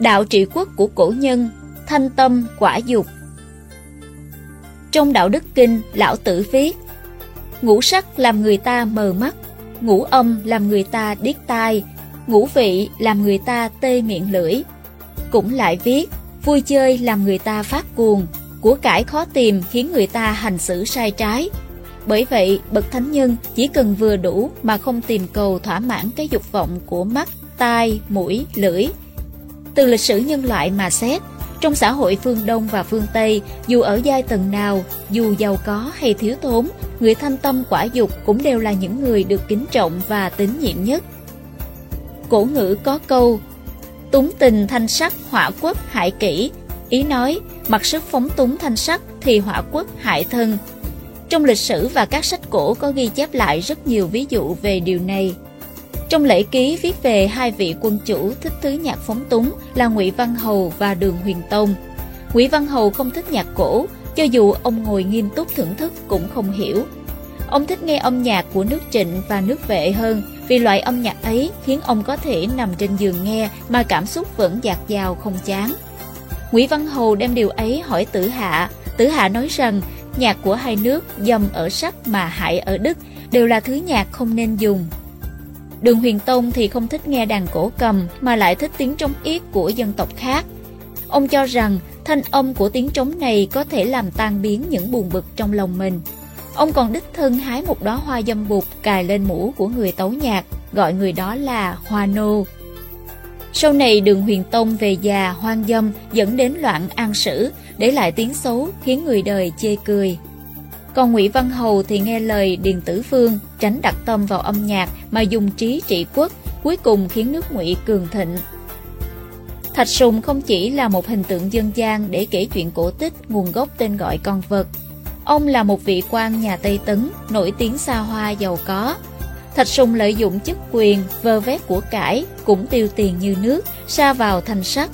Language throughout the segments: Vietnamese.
Đạo trị quốc của cổ nhân, thanh tâm quả dục. Trong đạo đức kinh, lão tử viết, ngũ sắc làm người ta mờ mắt, ngũ âm làm người ta điếc tai, ngũ vị làm người ta tê miệng lưỡi. Cũng lại viết, vui chơi làm người ta phát cuồng, của cải khó tìm khiến người ta hành xử sai trái. Bởi vậy, bậc thánh nhân chỉ cần vừa đủ mà không tìm cầu thỏa mãn cái dục vọng của mắt, tai, mũi, lưỡi. Từ lịch sử nhân loại mà xét, trong xã hội phương Đông và phương Tây, dù ở giai tầng nào, dù giàu có hay thiếu thốn, người thanh tâm quả dục cũng đều là những người được kính trọng và tín nhiệm nhất. Cổ ngữ có câu, túng tình thanh sắc hỏa quốc hại kỹ, ý nói mặc sức phóng túng thanh sắc thì hỏa quốc hại thân. Trong lịch sử và các sách cổ có ghi chép lại rất nhiều ví dụ về điều này. Trong lễ ký viết về hai vị quân chủ thích thứ nhạc phóng túng là Ngụy Văn Hầu và Đường Huyền Tông. Ngụy Văn Hầu không thích nhạc cổ, cho dù ông ngồi nghiêm túc thưởng thức cũng không hiểu. Ông thích nghe âm nhạc của nước Trịnh và nước Vệ hơn vì loại âm nhạc ấy khiến ông có thể nằm trên giường nghe mà cảm xúc vẫn dạt dào không chán. Ngụy Văn Hầu đem điều ấy hỏi Tử Hạ. Tử Hạ nói rằng nhạc của hai nước dầm ở sắc mà hại ở đức đều là thứ nhạc không nên dùng. Đường Huyền Tông thì không thích nghe đàn cổ cầm mà lại thích tiếng trống yết của dân tộc khác. Ông cho rằng thanh âm của tiếng trống này có thể làm tan biến những buồn bực trong lòng mình. Ông còn đích thân hái một đóa hoa dâm bụt cài lên mũ của người tấu nhạc, gọi người đó là Hoa Nô. Sau này đường huyền tông về già hoang dâm dẫn đến loạn an sử, để lại tiếng xấu khiến người đời chê cười. Còn Ngụy Văn Hầu thì nghe lời Điền Tử Phương, tránh đặt tâm vào âm nhạc mà dùng trí trị quốc, cuối cùng khiến nước Ngụy cường thịnh. Thạch Sùng không chỉ là một hình tượng dân gian để kể chuyện cổ tích nguồn gốc tên gọi con vật. Ông là một vị quan nhà Tây Tấn, nổi tiếng xa hoa giàu có. Thạch Sùng lợi dụng chức quyền, vơ vét của cải, cũng tiêu tiền như nước, xa vào thành sắc.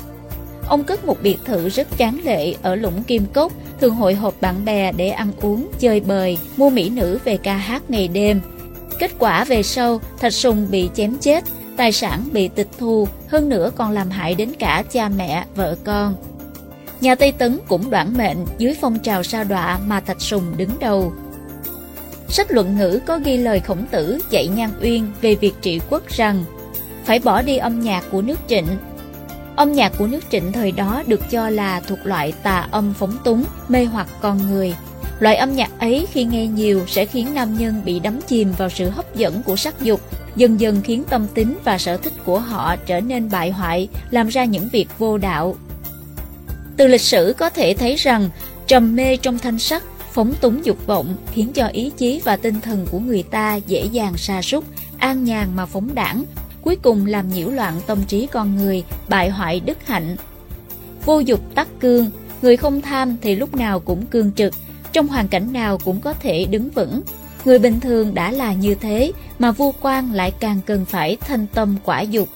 Ông cất một biệt thự rất tráng lệ ở lũng Kim Cốc, thường hội họp bạn bè để ăn uống, chơi bời, mua mỹ nữ về ca hát ngày đêm. Kết quả về sau, Thạch Sùng bị chém chết, tài sản bị tịch thu, hơn nữa còn làm hại đến cả cha mẹ, vợ con. Nhà Tây Tấn cũng đoạn mệnh dưới phong trào sa đọa mà Thạch Sùng đứng đầu. Sách luận ngữ có ghi lời khổng tử dạy Nhan Uyên về việc trị quốc rằng phải bỏ đi âm nhạc của nước trịnh. Âm nhạc của nước trịnh thời đó được cho là thuộc loại tà âm phóng túng, mê hoặc con người. Loại âm nhạc ấy khi nghe nhiều sẽ khiến nam nhân bị đắm chìm vào sự hấp dẫn của sắc dục, dần dần khiến tâm tính và sở thích của họ trở nên bại hoại, làm ra những việc vô đạo. Từ lịch sử có thể thấy rằng trầm mê trong thanh sắc, phóng túng dục vọng khiến cho ý chí và tinh thần của người ta dễ dàng sa sút, an nhàn mà phóng đảng, cuối cùng làm nhiễu loạn tâm trí con người, bại hoại đức hạnh. Vô dục tắc cương, người không tham thì lúc nào cũng cương trực, trong hoàn cảnh nào cũng có thể đứng vững. Người bình thường đã là như thế, mà vua quan lại càng cần phải thanh tâm quả dục.